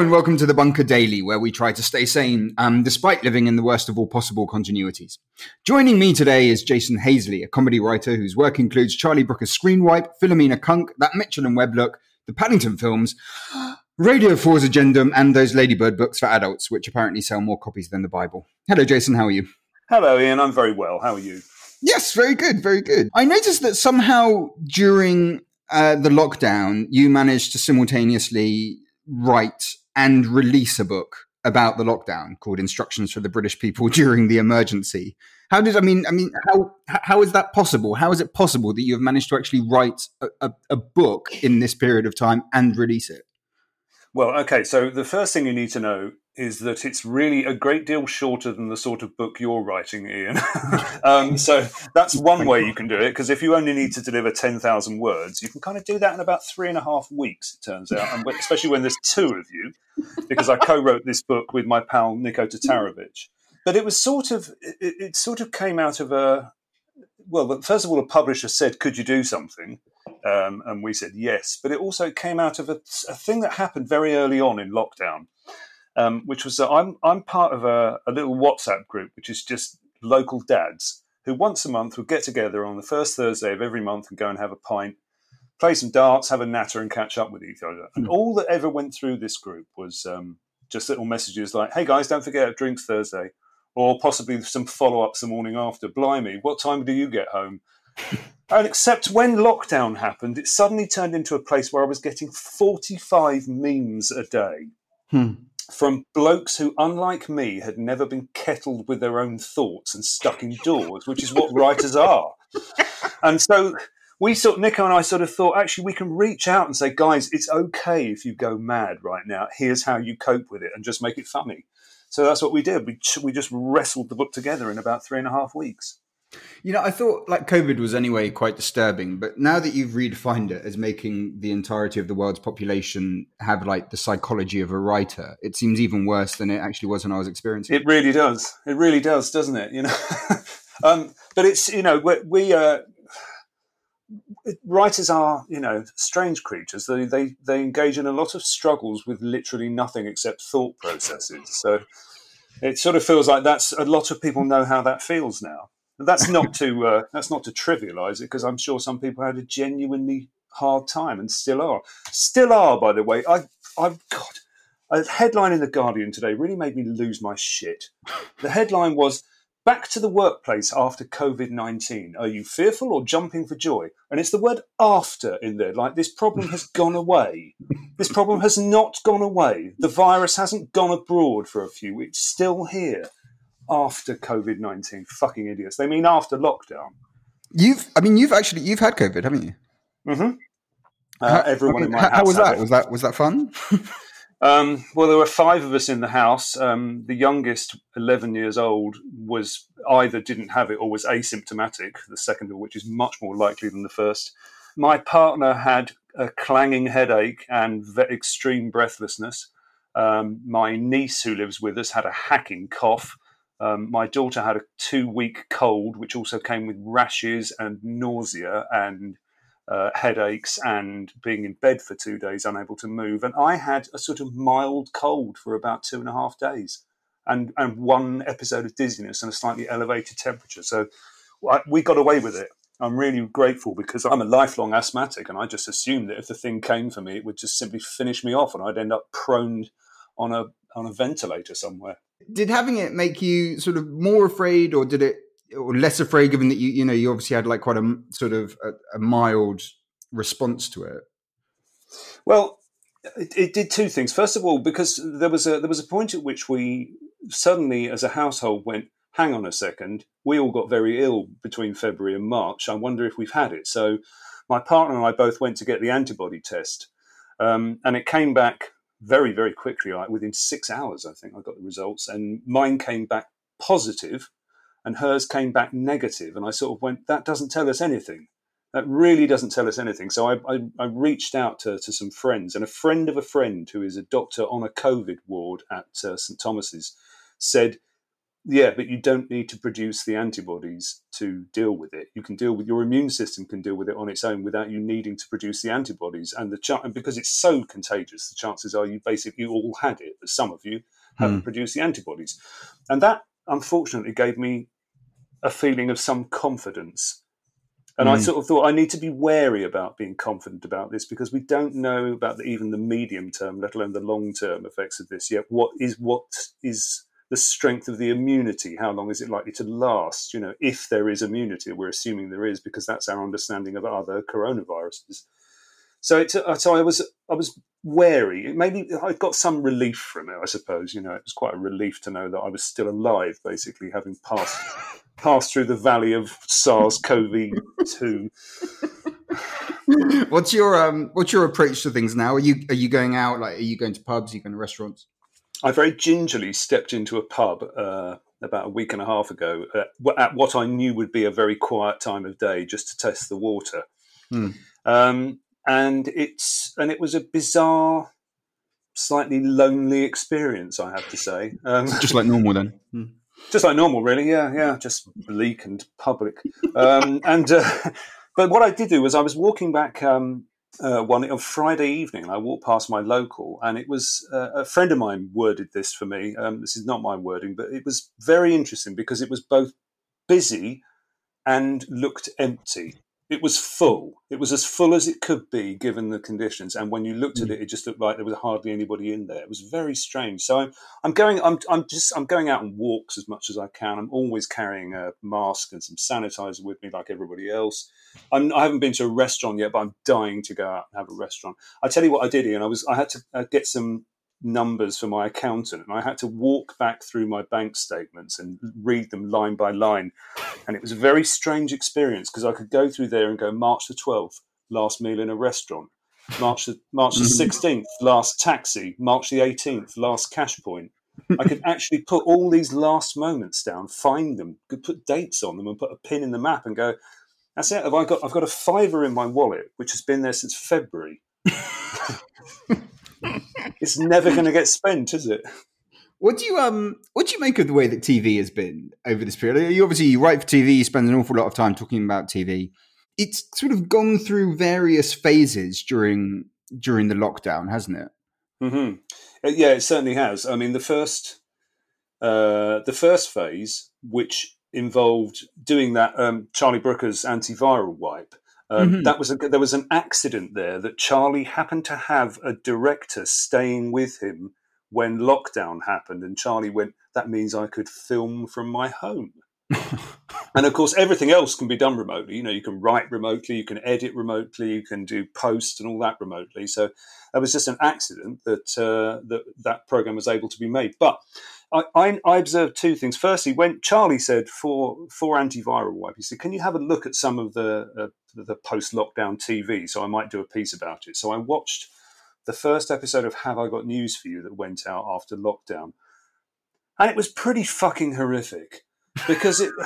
Hello and welcome to the Bunker Daily, where we try to stay sane um, despite living in the worst of all possible continuities. Joining me today is Jason Hazeley, a comedy writer whose work includes Charlie Brooker's Screenwipe, Philomena Cunk, That Mitchell and Webb Look, the Paddington films, Radio 4's Agendum, and those Ladybird books for adults, which apparently sell more copies than the Bible. Hello, Jason, how are you? Hello, Ian. I'm very well. How are you? Yes, very good, very good. I noticed that somehow during uh, the lockdown, you managed to simultaneously write and release a book about the lockdown called Instructions for the British People During the Emergency. How did I mean? I mean, how how is that possible? How is it possible that you have managed to actually write a, a, a book in this period of time and release it? Well, okay. So the first thing you need to know is that it's really a great deal shorter than the sort of book you're writing, Ian. um, so that's one way you can do it, because if you only need to deliver 10,000 words, you can kind of do that in about three and a half weeks, it turns out, and especially when there's two of you, because I co wrote this book with my pal Nico Tatarowicz. But it was sort of, it, it sort of came out of a, well, first of all, a publisher said, Could you do something? Um, and we said yes. But it also came out of a, a thing that happened very early on in lockdown, um, which was that I'm, I'm part of a, a little WhatsApp group, which is just local dads who once a month would get together on the first Thursday of every month and go and have a pint, play some darts, have a natter, and catch up with each other. And Hmm. all that ever went through this group was um, just little messages like, hey guys, don't forget drinks Thursday. Or possibly some follow ups the morning after. Blimey, what time do you get home? And except when lockdown happened, it suddenly turned into a place where I was getting 45 memes a day Hmm. From blokes who, unlike me, had never been kettled with their own thoughts and stuck indoors, which is what writers are. And so we sort, Nico and I sort of thought, actually, we can reach out and say, guys, it's okay if you go mad right now. Here's how you cope with it, and just make it funny. So that's what we did. We we just wrestled the book together in about three and a half weeks. You know, I thought like COVID was anyway quite disturbing, but now that you've redefined it as making the entirety of the world's population have like the psychology of a writer, it seems even worse than it actually was when I was experiencing It It really does. It really does, doesn't it? You know, um, but it's you know we, we uh, writers are you know strange creatures. They, they they engage in a lot of struggles with literally nothing except thought processes. So it sort of feels like that's a lot of people know how that feels now. That's not to uh, that's not to trivialize it because I'm sure some people had a genuinely hard time and still are, still are. By the way, I I've got a headline in the Guardian today really made me lose my shit. The headline was "Back to the workplace after COVID nineteen. Are you fearful or jumping for joy?" And it's the word "after" in there. Like this problem has gone away. This problem has not gone away. The virus hasn't gone abroad for a few weeks. Still here after COVID nineteen. Fucking idiots. They mean after lockdown. You've, I mean, you've actually you've had COVID, haven't you? hmm Uh, How- everyone I in my how, house how was that? it. Was that was that fun? Um, well, there were five of us in the house. Um, the youngest, 11 years old, was either didn't have it or was asymptomatic, the second of which is much more likely than the first. My partner had a clanging headache and ve- extreme breathlessness. Um, my niece, who lives with us, had a hacking cough. Um, my daughter had a two week cold, which also came with rashes and nausea and uh, headaches and being in bed for two days, unable to move. And I had a sort of mild cold for about two and a half days, and and one episode of dizziness and a slightly elevated temperature. So I- we got away with it. I'm really grateful because I'm a lifelong asthmatic, and I just assumed that if the thing came for me, it would just simply finish me off, and I'd end up prone on a on a ventilator somewhere. Did having it make you sort of more afraid, or did it, or less afraid, given that you you know you obviously had like quite a sort of a, a mild response to it? Well, it, it did two things. First of all, because there was a there was a point at which we suddenly, as a household, went, "Hang on a second, we all got very ill between February and March. I wonder if we've had it." So, my partner and I both went to get the antibody test, um, and it came back very, very quickly. Like within six hours, I think I got the results, and mine came back positive, and hers came back negative. And I sort of went, that doesn't tell us anything. That really doesn't tell us anything. So I, I, I reached out to, to some friends, and a friend of a friend who is a doctor on a COVID ward at uh, St Thomas's said yeah, but you don't need to produce the antibodies to deal with it. You can deal with your immune system can deal with it on its own without you needing to produce the antibodies. And the ch- and because it's so contagious, the chances are you basically all had it, but some of you haven't hmm. produced the antibodies. And that unfortunately gave me a feeling of some confidence. And mm. I hmm. sort of thought I need to be wary about being confident about this because we don't know about the, even the medium term, let alone the long term effects of this yet. What is what is the strength of the immunity. How long is it likely to last? You know, if there is immunity, we're assuming there is because that's our understanding of other coronaviruses. So, it, uh, so I was I was wary. Maybe I got some relief from it. I suppose you know it was quite a relief to know that I was still alive, basically having passed passed through the valley of SARS-CoV-2. what's your um what's your approach to things now? Are you are you going out? Like, are you going to pubs? Are you going to restaurants? I very gingerly stepped into a pub uh, about a week and a half ago at, at, what I knew would be a very quiet time of day, just to test the water. Hmm. Um, and it's and it was a bizarre, slightly lonely experience, I have to say. Um, just like normal, then. Hmm. Just like normal, really. Yeah, yeah. Just bleak and public. Um, and uh, but what I did do was I was walking back um, uh, one on Friday evening. I walked past my local, and it was uh, a friend of mine worded this for me. Um, this is not my wording, but it was very interesting because it was both busy and looked empty it was full. It was as full as it could be given the conditions. And when you looked mm. at it, it just looked like there was hardly anybody in there. It was very strange. So I'm, I'm going. I'm, I'm just. I'm going out on walks as much as I can. I'm always carrying a mask and some sanitizer with me, like everybody else. I'm, I haven't been to a restaurant yet, but I'm dying to go out and have a restaurant. I tell you what I did, Ian. I was. I had to uh, get some numbers for my accountant and I had to walk back through my bank statements and read them line by line. And it was a very strange experience because I could go through there and go March the 12th, last meal in a restaurant. March the March the mm-hmm. 16th, last taxi, March the 18th, last cash point. I could actually put all these last moments down, find them, could put dates on them and put a pin in the map and go, that's it. Have I got I've got a fiver in my wallet, which has been there since February. it's never going to get spent, is it? What do you um what do you make of the way that TV has been over this period? You obviously you write for TV, you spend an awful lot of time talking about TV. It's sort of gone through various phases during during the lockdown, hasn't it? Mm-hmm. Uh, yeah, it certainly has. I mean, the first uh, the first phase, which involved doing that um, Charlie Brooker's antiviral wipe, um, mm-hmm. That was a, there was an accident there that Charlie happened to have a director staying with him when lockdown happened, and Charlie went, "That means I could film from my home." and of course, everything else can be done remotely. You know, you can write remotely, you can edit remotely, you can do post and all that remotely. So that was just an accident that uh, that that program was able to be made. But I, I, I, observed two things. Firstly, when Charlie said for for antiviral wipe, he said, "Can you have a look at some of the uh, the post lockdown TV?" So I might do a piece about it. So I watched the first episode of Have I Got News for You that went out after lockdown, and it was pretty fucking horrific because it.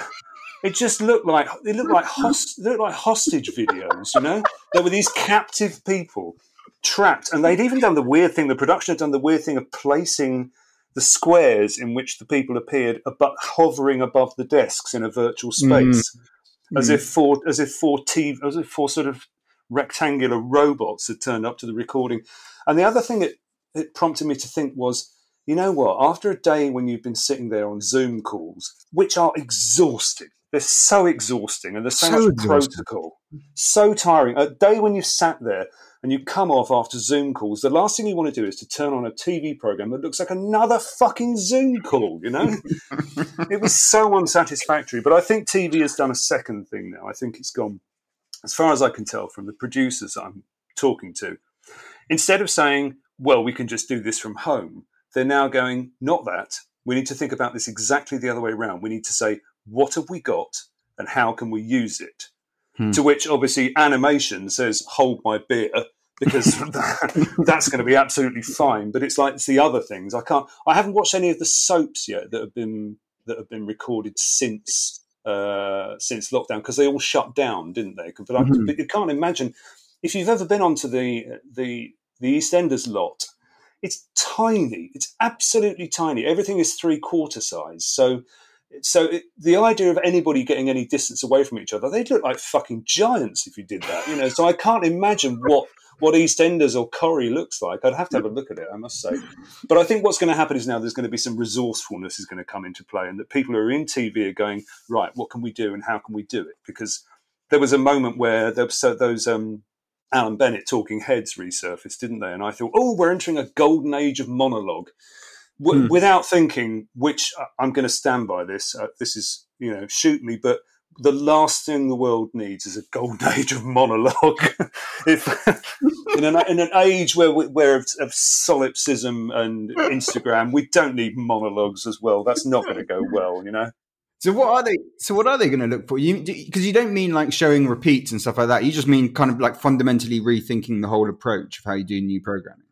It just looked like it looked like host, looked like hostage videos. You know, there were these captive people trapped, and they'd even done the weird thing. The production had done the weird thing of placing the squares in which the people appeared but hovering above the desks in a virtual space, mm. as mm. if for as if for TV, as if for sort of rectangular robots had turned up to the recording. And the other thing it, it prompted me to think was, you know what? After a day when you've been sitting there on Zoom calls, which are exhausting, they're so exhausting, and there's so, so much exhausting. protocol, so tiring. A day when you've sat there and you come off after Zoom calls, the last thing you want to do is to turn on a TV program that looks like another fucking Zoom call, you know? it was so unsatisfactory. But I think TV has done a second thing now. I think it's gone, as far as I can tell from the producers I'm talking to, instead of saying, well, we can just do this from home, they're now going, not that. We need to think about this exactly the other way around. We need to say, what have we got and how can we use it? Hmm. To which obviously animation says, hold my beer. Because that, that's going to be absolutely fine, but it's like it's the other things. I can't. I haven't watched any of the soaps yet that have been that have been recorded since uh, since lockdown because they all shut down, didn't they? But, mm-hmm. but you can't imagine if you've ever been onto the the the EastEnders lot. It's tiny. It's absolutely tiny. Everything is three quarter size. So so it, the idea of anybody getting any distance away from each other, they'd look like fucking giants if you did that, you know. So I can't imagine what what EastEnders or Corrie looks like. I'd have to have a look at it, I must say. But I think what's going to happen is now there's going to be some resourcefulness is going to come into play, and that people who are in TV are going right. What can we do, and how can we do it? Because there was a moment where there was so those um, Alan Bennett talking heads resurfaced, didn't they? And I thought, oh, we're entering a golden age of monologue w- hmm. without thinking, which I'm going to stand by this. Uh, this is, you know, shoot me, but the last thing the world needs is a golden age of monologue. if in an, in an age where we, where of, of solipsism and Instagram, we don't need monologues as well. That's not going to go well, you know. So what are they? So what are they going to look for? You because you don't mean like showing repeats and stuff like that. You just mean kind of like fundamentally rethinking the whole approach of how you do new programming.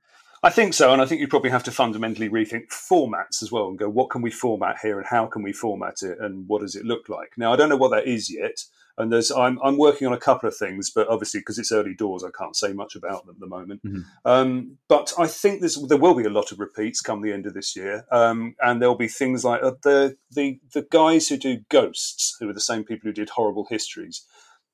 I think so, and I think you probably have to fundamentally rethink formats as well, and go, what can we format here, and how can we format it, and what does it look like? Now, I don't know what that is yet, and there's I'm I'm working on a couple of things, but obviously because it's early doors, I can't say much about them at the moment. Mm-hmm. Um, but I think there's there will be a lot of repeats come the end of this year, um, and there'll be things like uh, the the the guys who do Ghosts, who are the same people who did Horrible Histories.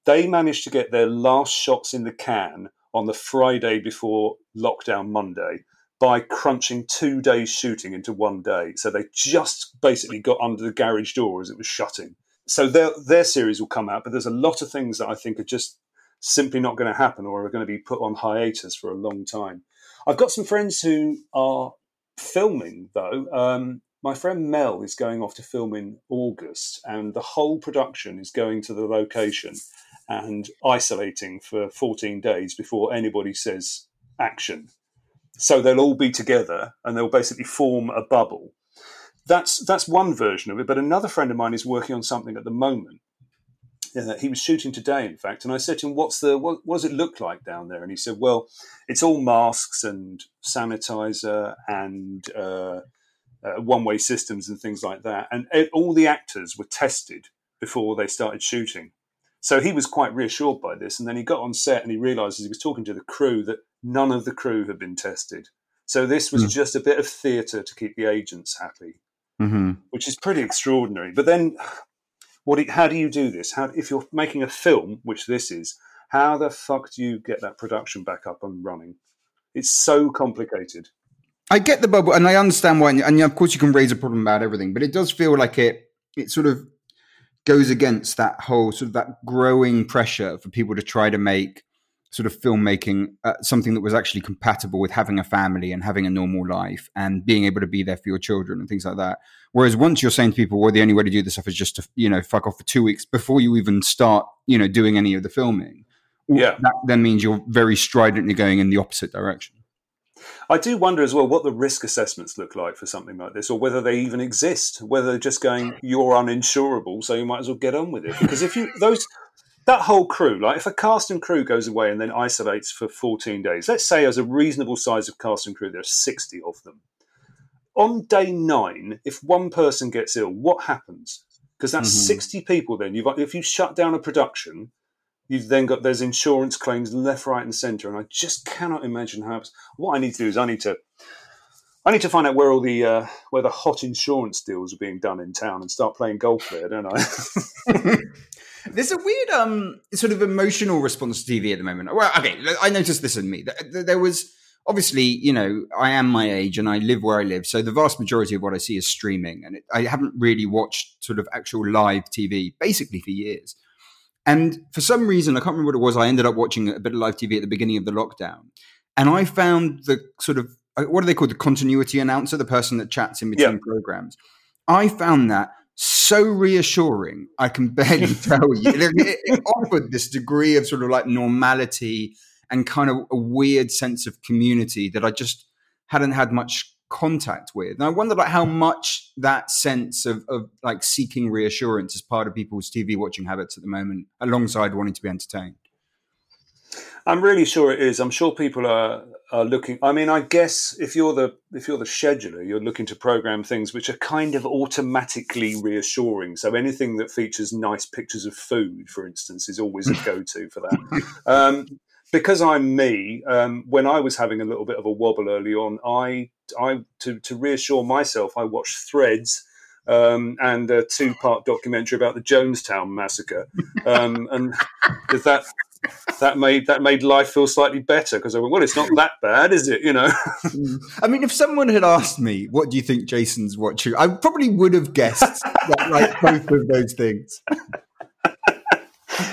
They managed to get their last shots in the can on the Friday before lockdown Monday by crunching two days shooting into one day. So they just basically got under the garage door as it was shutting. So their their series will come out, but there's a lot of things that I think are just simply not going to happen or are going to be put on hiatus for a long time. I've got some friends who are filming though. Um, my friend Mel is going off to film in August, and the whole production is going to the location and isolating for 14 days before anybody says action. So they'll all be together and they'll basically form a bubble. That's that's one version of it. But another friend of mine is working on something at the moment. Uh, he was shooting today, in fact, and I said to him, "What's the what, what does it look like down there?" And he said, "Well, it's all masks and sanitizer and uh, uh, one-way systems and things like that. And all the actors were tested before they started shooting. So he was quite reassured by this. And then he got on set and he realized as he was talking to the crew that none of the crew had been tested. So this was mm. just a bit of theatre to keep the agents happy, mm-hmm. which is pretty extraordinary. But then, what? How do you do this? How, if you're making a film, which this is, how the fuck do you get that production back up and running? It's so complicated. I get the bubble, and I understand why, and of course you can raise a problem about everything, but it does feel like it. It sort of goes against that whole sort of that growing pressure for people to try to make sort of filmmaking uh, something that was actually compatible with having a family and having a normal life and being able to be there for your children and things like that. Whereas once you're saying to people, well, the only way to do this stuff is just to, you know, fuck off for two weeks before you even start, you know, doing any of the filming. Yeah. That then means you're very stridently going in the opposite direction. I do wonder as well what the risk assessments look like for something like this, or whether they even exist. Whether they're just going, "You're uninsurable, so you might as well get on with it." Because if you those that whole crew, like if a cast and crew goes away and then isolates for 14 days, let's say as a reasonable size of cast and crew, there are 60 of them. On day nine, if one person gets ill, what happens? Because that's mm-hmm. 60 people. Then you've if you shut down a production, You've then got there's insurance claims left, right, and centre, and I just cannot imagine how. What I need to do is I need to, I need to find out where all the uh, where the hot insurance deals are being done in town and start playing golf there, don't I? There's a weird um sort of emotional response to TV at the moment. Well, okay, I noticed this in me. There was obviously, you know, I am my age and I live where I live, so the vast majority of what I see is streaming, and it, I haven't really watched sort of actual live TV basically for years. And for some reason, I can't remember what it was, I ended up watching a bit of live TV at the beginning of the lockdown. And I found the sort of, uh, what are they called? The continuity announcer, the person that chats in between yeah. programs. I found that so reassuring. I can barely tell you. It, it, offered this degree of sort of like normality and kind of a weird sense of community that I just hadn't had much contact with. And I wonder like how much that sense of, of like seeking reassurance is part of people's TV watching habits at the moment, alongside wanting to be entertained. I'm really sure it is. I'm sure people are are looking. I mean, I guess if you're the if you're the scheduler, you're looking to program things which are kind of automatically reassuring. So anything that features nice pictures of food, for instance, is always a go to for that. Um, because I'm me, um, when I was having a little bit of a wobble early on, I, I to, to reassure myself, I watched Threads um, and a two-part documentary about the Jonestown massacre, um, and that that made that made life feel slightly better because I went, well, it's not that bad, is it? You know. I mean, if someone had asked me, "What do you think Jason's watching?" I probably would have guessed like both of those things.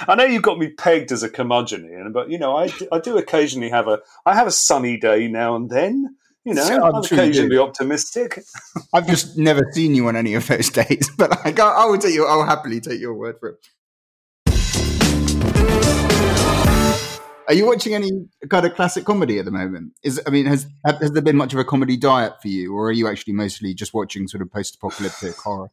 I know you've got me pegged as a curmudgeon, but you know, I, I do occasionally have a I have a sunny day now and then. You know, I'm, I'm occasionally optimistic. I've just never seen you on any of those days, but like, I, I would take you. I'll happily take your word for it. Are you watching any kind of classic comedy at the moment? Is I mean, has has there been much of a comedy diet for you, or are you actually mostly just watching sort of post-apocalyptic horror?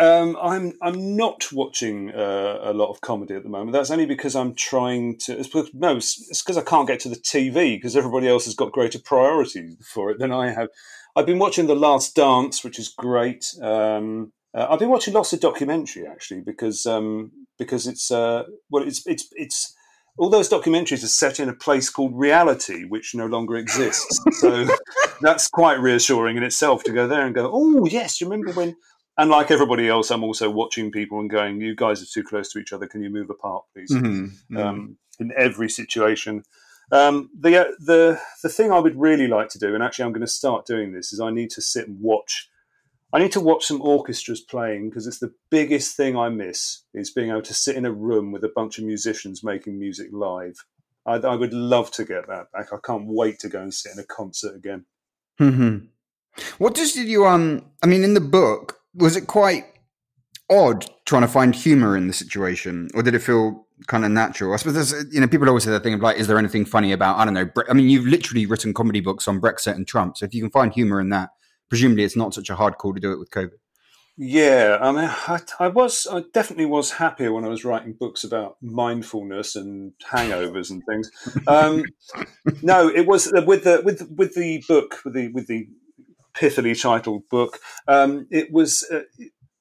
Um, I'm I'm not watching uh, a lot of comedy at the moment. That's only because I'm trying to. It's because, no, it's because I can't get to the TV because everybody else has got greater priority for it than I have. I've been watching The Last Dance, which is great. Um, uh, I've been watching lots of documentary actually because um, because it's uh, well it's it's it's all those documentaries are set in a place called reality, which no longer exists. so that's quite reassuring in itself to go there and go, oh, yes, you remember when. And like everybody else, I'm also watching people and going, you guys are too close to each other. Can you move apart, please? Mm-hmm. mm-hmm. Um, in every situation. Um, the, uh, the, the thing I would really like to do, and actually I'm going to start doing this, is I need to sit and watch I need to watch some orchestras playing because it's the biggest thing I miss is being able to sit in a room with a bunch of musicians making music live. I, I would love to get that back. I can't wait to go and sit in a concert again. Mm-hmm. What did you um? I mean, in the book, was it quite odd trying to find humor in the situation, or did it feel kind of natural? I suppose there's, you know, people always say that thing of like, is there anything funny about? I don't know. I mean, you've literally written comedy books on Brexit and Trump, so if you can find humor in that, presumably it's not such a hard call to do it with COVID. Yeah, I mean, I, I, was, I definitely was happier when I was writing books about mindfulness and hangovers and things. Um, no, it was uh, with the with with the book with the with the pithily titled book. Um, it was uh,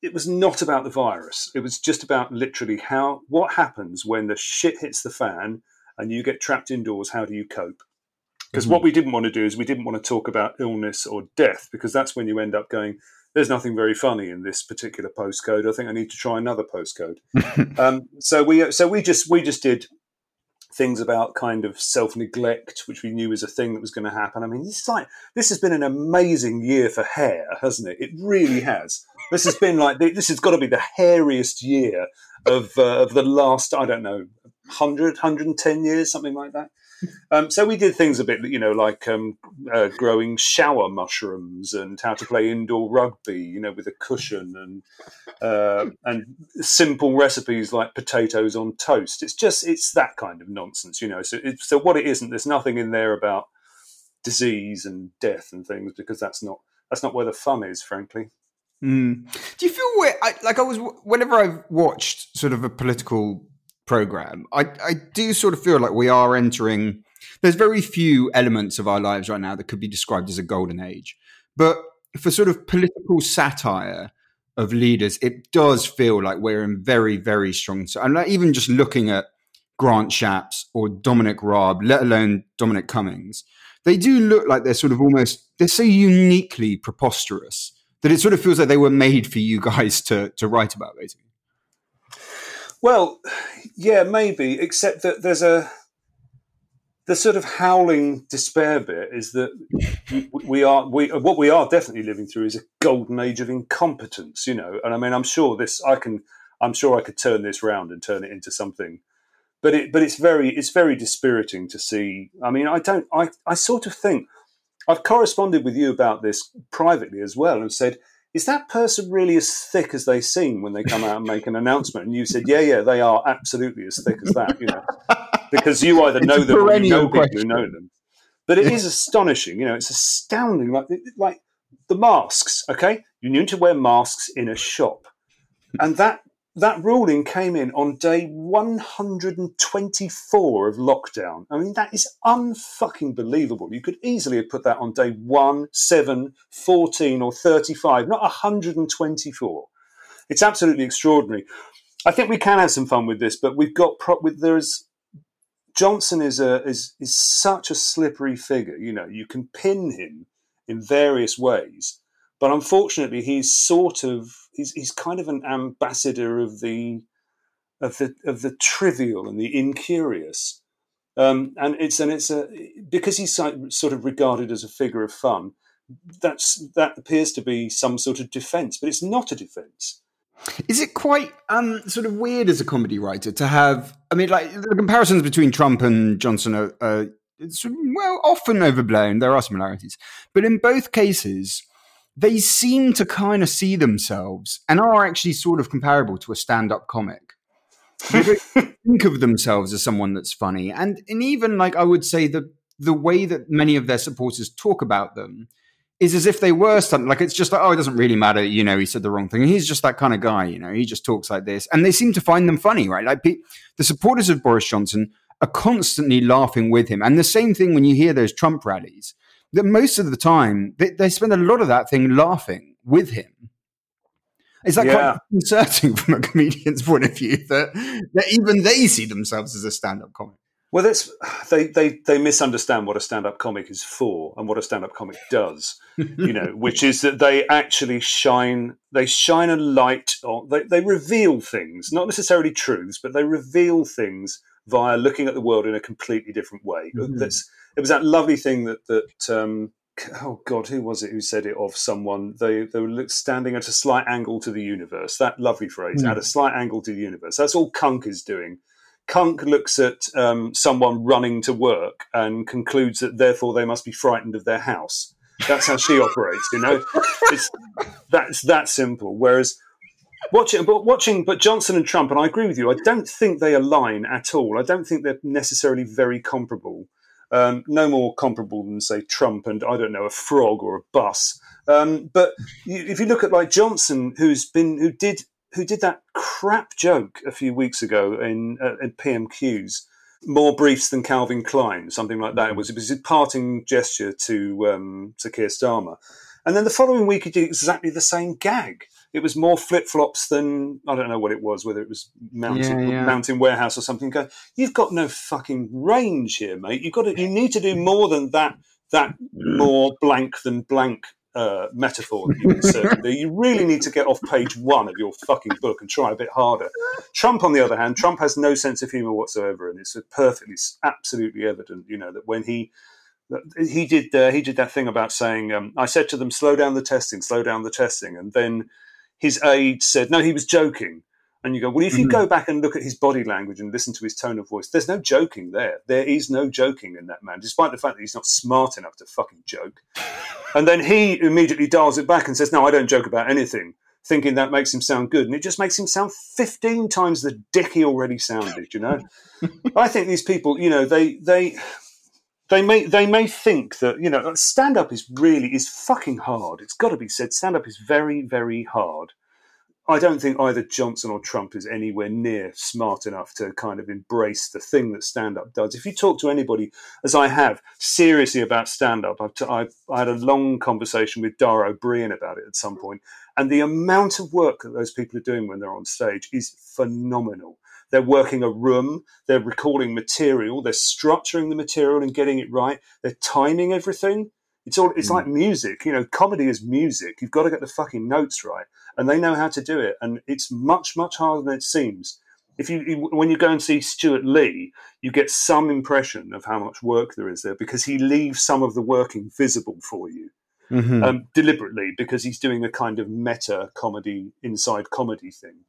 it was not about the virus. It was just about literally how what happens when the shit hits the fan and you get trapped indoors. How do you cope? Because mm-hmm. what we didn't want to do is we didn't want to talk about illness or death because that's when you end up going, there's nothing very funny in this particular postcode. I think I need to try another postcode. um, so we so we just we just did things about kind of self neglect, which we knew was a thing that was going to happen. I mean, this like this has been an amazing year for hair, hasn't it? It really has. This has been like this has got to be the hairiest year of uh, of the last I don't know 100 110 years something like that um, so we did things a bit, you know, like um, uh, growing shower mushrooms and how to play indoor rugby, you know, with a cushion and uh, and simple recipes like potatoes on toast. It's just it's that kind of nonsense, you know. So it, so what it isn't, there's nothing in there about disease and death and things because that's not that's not where the fun is, frankly. Mm. Do you feel where, I, like I was whenever I've watched sort of a political program, I, I do sort of feel like we are entering. There's very few elements of our lives right now that could be described as a golden age, but for sort of political satire of leaders, it does feel like we're in very, very strong. I'm not even just looking at Grant Shapps or Dominic Raab, let alone Dominic Cummings. They do look like they're sort of almost they're so uniquely preposterous that it sort of feels like they were made for you guys to to write about, basically. Well, yeah, maybe. Except that there's a the sort of howling despair bit is that we are we what we are definitely living through is a golden age of incompetence, you know. And I mean, I'm sure this I can I'm sure I could turn this round and turn it into something. But it but it's very it's very dispiriting to see. I mean, I don't I I sort of think I've corresponded with you about this privately as well and said is that person really as thick as they seem when they come out and make an announcement? And you said, yeah, yeah, they are absolutely as thick as that, you know, because you either know them or you know people who know them. But it is astonishing, you know, it's astounding. Like, like the masks. Okay, you need to wear masks in a shop, and that that ruling came in on day 124 of lockdown. I mean, that is unfucking believable. You could easily have put that on day 1, 7, 14, or 35, not 124. It's absolutely extraordinary. I think we can have some fun with this, but we've got pro- with, there's Johnson is a is is such a slippery figure. You know, you can pin him in various ways, but unfortunately, he's sort of he's he's kind of an ambassador of the of the of the trivial and the incurious. Um, and it's and it's a because he's sort of regarded as a figure of fun. That's that appears to be some sort of defence, but it's not a defence. Is it quite um, sort of weird as a comedy writer to have? I mean, like the comparisons between Trump and Johnson are, are well often overblown. There are similarities, but in both cases, they seem to kind of see themselves and are actually sort of comparable to a stand-up comic. they think of themselves as someone that's funny, and and even like I would say that the way that many of their supporters talk about them is as if they were something like it's just like oh it doesn't really matter you know he said the wrong thing he's just that kind of guy you know he just talks like this. And they seem to find them funny right? Like the supporters of Boris Johnson are constantly laughing with him and the same thing when you hear those Trump rallies that most of the time they, they spend a lot of that thing laughing with him it's like yeah. quite concerning from a comedian's point of view that, that even they see themselves as a stand-up comic well, that's they, they they misunderstand what a stand-up comic is for and what a stand-up comic does. you know, which is that they actually shine they shine a light on they, they reveal things, not necessarily truths, but they reveal things via looking at the world in a completely different way. Mm-hmm. That's it was that lovely thing that that um, oh god, who was it who said it of someone? They they were standing at a slight angle to the universe. That lovely phrase, mm. at a slight angle to the universe. That's all Cunk is doing Cunk looks at um, someone running to work and concludes that therefore they must be frightened of their house. That's how she operates, you know. It's that's that simple. Whereas watching, but watching, but Johnson and Trump, and I agree with you. I don't think they align at all. I don't think they're necessarily very comparable. Um, no more comparable than say Trump and I don't know a frog or a bus. Um, but you, if you look at like Johnson, who's been who did who did that crap joke a few weeks ago in, uh, in PMQs. More briefs than Calvin Klein, something like that. It was, it was a parting gesture to um, to Keir Starmer, and then the following week he did exactly the same gag. It was more flip flops than I don't know what it was, whether it was mountain yeah, yeah. mountain warehouse or something. Go, you've got no fucking range here, mate. You've got to, you need to do more than that. That more blank than blank uh, metaphor that you. You really need to get off page one of your fucking book and try a bit harder. Trump, on the other hand, Trump has no sense of humor whatsoever, and it's perfectly, absolutely evident, you know, that when he he did uh, he did that thing about saying, um, "I said to them, slow down the testing, slow down the testing," and then his aide said, "No, he was joking." And you go, well, if you mm-hmm. go back and look at his body language and listen to his tone of voice, there's no joking there. There is no joking in that man, despite the fact that he's not smart enough to fucking joke. and then he immediately dials it back and says, no, I don't joke about anything, thinking that makes him sound good. And it just makes him sound 15 times the dick he already sounded, you know? I think these people, you know, they, they, they may they may think that you know stand up is really is fucking hard. It's got to be said. Stand up is very very hard. I don't think either Johnson or Trump is anywhere near smart enough to kind of embrace the thing that stand up does. If you talk to anybody, as I have, seriously about stand up, I've, t- I've I had a long conversation with Dara Ó Briain about it at some point, and the amount of work that those people are doing when they're on stage is phenomenal. They're working a room, they're recording material, they're structuring the material and getting it right, they're timing everything. It's all it's mm. like music, you know, comedy is music. You've got to get the fucking notes right and they know how to do it. And it's much, much harder than it seems. If you, when you go and see Stewart Lee, you get some impression of how much work there is there because he leaves some of the working visible for you. Mm-hmm. Um, deliberately because he's doing a kind of meta comedy inside comedy thing.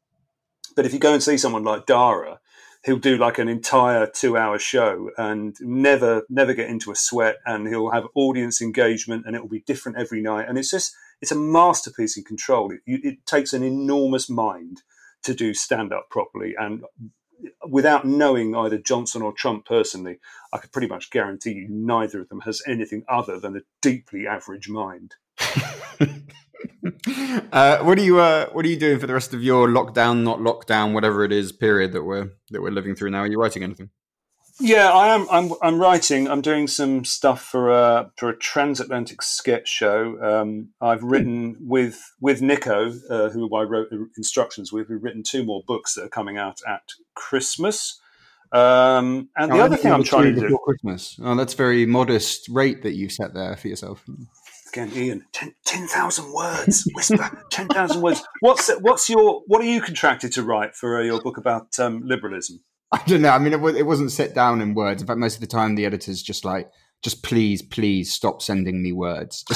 But if you go and see someone like Dara, he'll do like an entire two hour show and never never get into a sweat and he'll have audience engagement and it will be different every night and it's just it's a masterpiece in control. It, it takes an enormous mind to do stand up properly. And without knowing either Johnson or Trump personally, I could pretty much guarantee you neither of them has anything other than a deeply average mind. uh, what are you uh, What are you doing for the rest of your lockdown, not lockdown, whatever it is, period that we're that we're living through now? Are you writing anything? Yeah, I am. I'm, I'm writing. I'm doing some stuff for a for a transatlantic sketch show. Um, I've written with with Nico, uh, who I wrote instructions with. We've written two more books that are coming out at Christmas. Um, and the oh, other thing I'm trying to do Christmas. Oh, that's very modest rate that you've set there for yourself. Again, Ian, 10,000 10, words, whisper, 10,000 words. What's what's your what are you contracted to write for uh, your book about um, liberalism? I don't know. I mean, it, it wasn't set down in words. In fact, most of the time, the editor's just like, just please, please stop sending me words.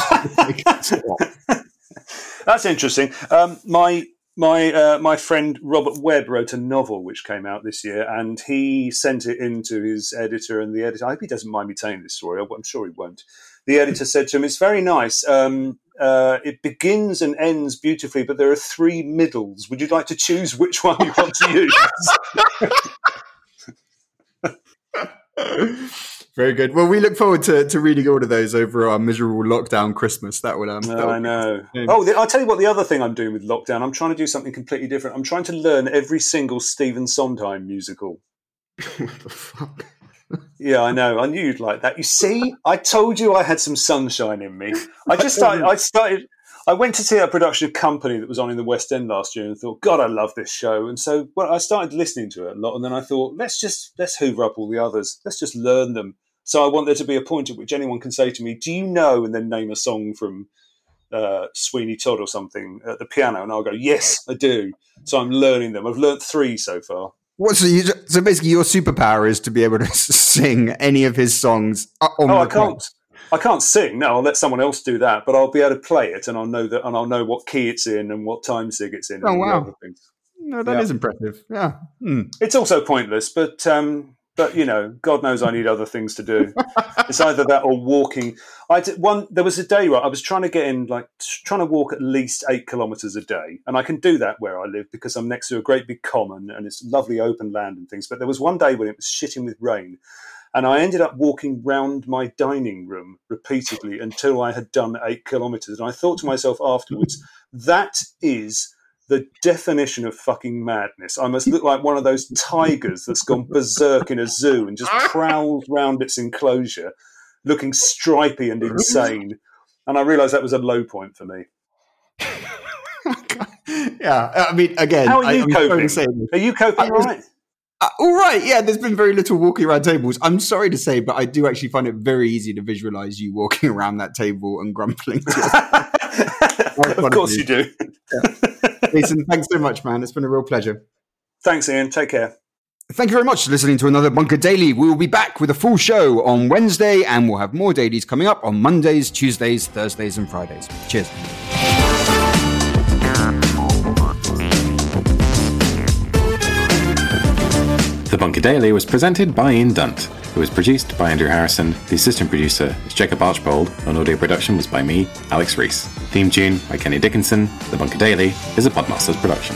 That's interesting. Um, my my uh, my friend Robert Webb wrote a novel which came out this year, and he sent it in to his editor, and the editor. I hope he doesn't mind me telling this story. I'm sure he won't. The editor said to him, "It's very nice. Um, uh, it begins and ends beautifully, but there are three middles. Would you like to choose which one you want to use?" Very good. Well, we look forward to, to reading all of those over our miserable lockdown Christmas. That would um. No, I know. Oh, the, I'll tell you what. The other thing I'm doing with lockdown, I'm trying to do something completely different. I'm trying to learn every single Stephen Sondheim musical. what the fuck? Yeah, I know. I knew you'd like that. You see, I told you I had some sunshine in me. I just started. I started. I went to see a production of Company that was on in the West End last year, and thought, God, I love this show. And so, well, I started listening to it a lot, and then I thought, let's just let's hoover up all the others. Let's just learn them. So I want there to be a point at which anyone can say to me, "Do you know?" and then name a song from uh, Sweeney Todd or something at the piano, and I'll go, "Yes, I do." So I'm learning them. I've learnt three so far. What so, you, so basically your superpower is to be able to sing any of his songs. oh, I can't. I can't sing. No, I'll let someone else do that. But I'll be able to play it, and I'll know that, and I'll know what key it's in and what time sig it's in. Oh wow! No, that yeah. is impressive. Yeah, hmm. it's also pointless, but um, but you know, God knows I need other things to do. it's either that or walking. I did one. There was a day where I was trying to get in, like trying to walk at least eight kilometers a day, and I can do that where I live because I'm next to a great big common and it's lovely open land and things. But there was one day when it was shitting with rain, and I ended up walking round my dining room repeatedly until I had done eight kilometers. And I thought to myself afterwards, that is the definition of fucking madness. I must look like one of those tigers that's gone berserk in a zoo and just prowls round its enclosure, looking stripy and insane. And I realised that was a low point for me. yeah, I mean, again, how are you I, coping? Are you coping all right? Uh, all right, yeah. There's been very little walking around tables. I'm sorry to say, but I do actually find it very easy to visualize you walking around that table and grumbling. Of course, you do. Yeah. Jason, thanks so much, man. It's been a real pleasure. Thanks, Ian. Take care. Thank you very much for listening to another Bunker Daily. We will be back with a full show on Wednesday, and we'll have more dailies coming up on Mondays, Tuesdays, Thursdays, and Fridays. Cheers. The Bunker Daily was presented by Ian Dunt. It was produced by Andrew Harrison. The assistant producer is Jacob Archbold, and audio production was by me, Alex Rees. Theme tune by Kenny Dickinson. The Bunker Daily is a Podmasters production.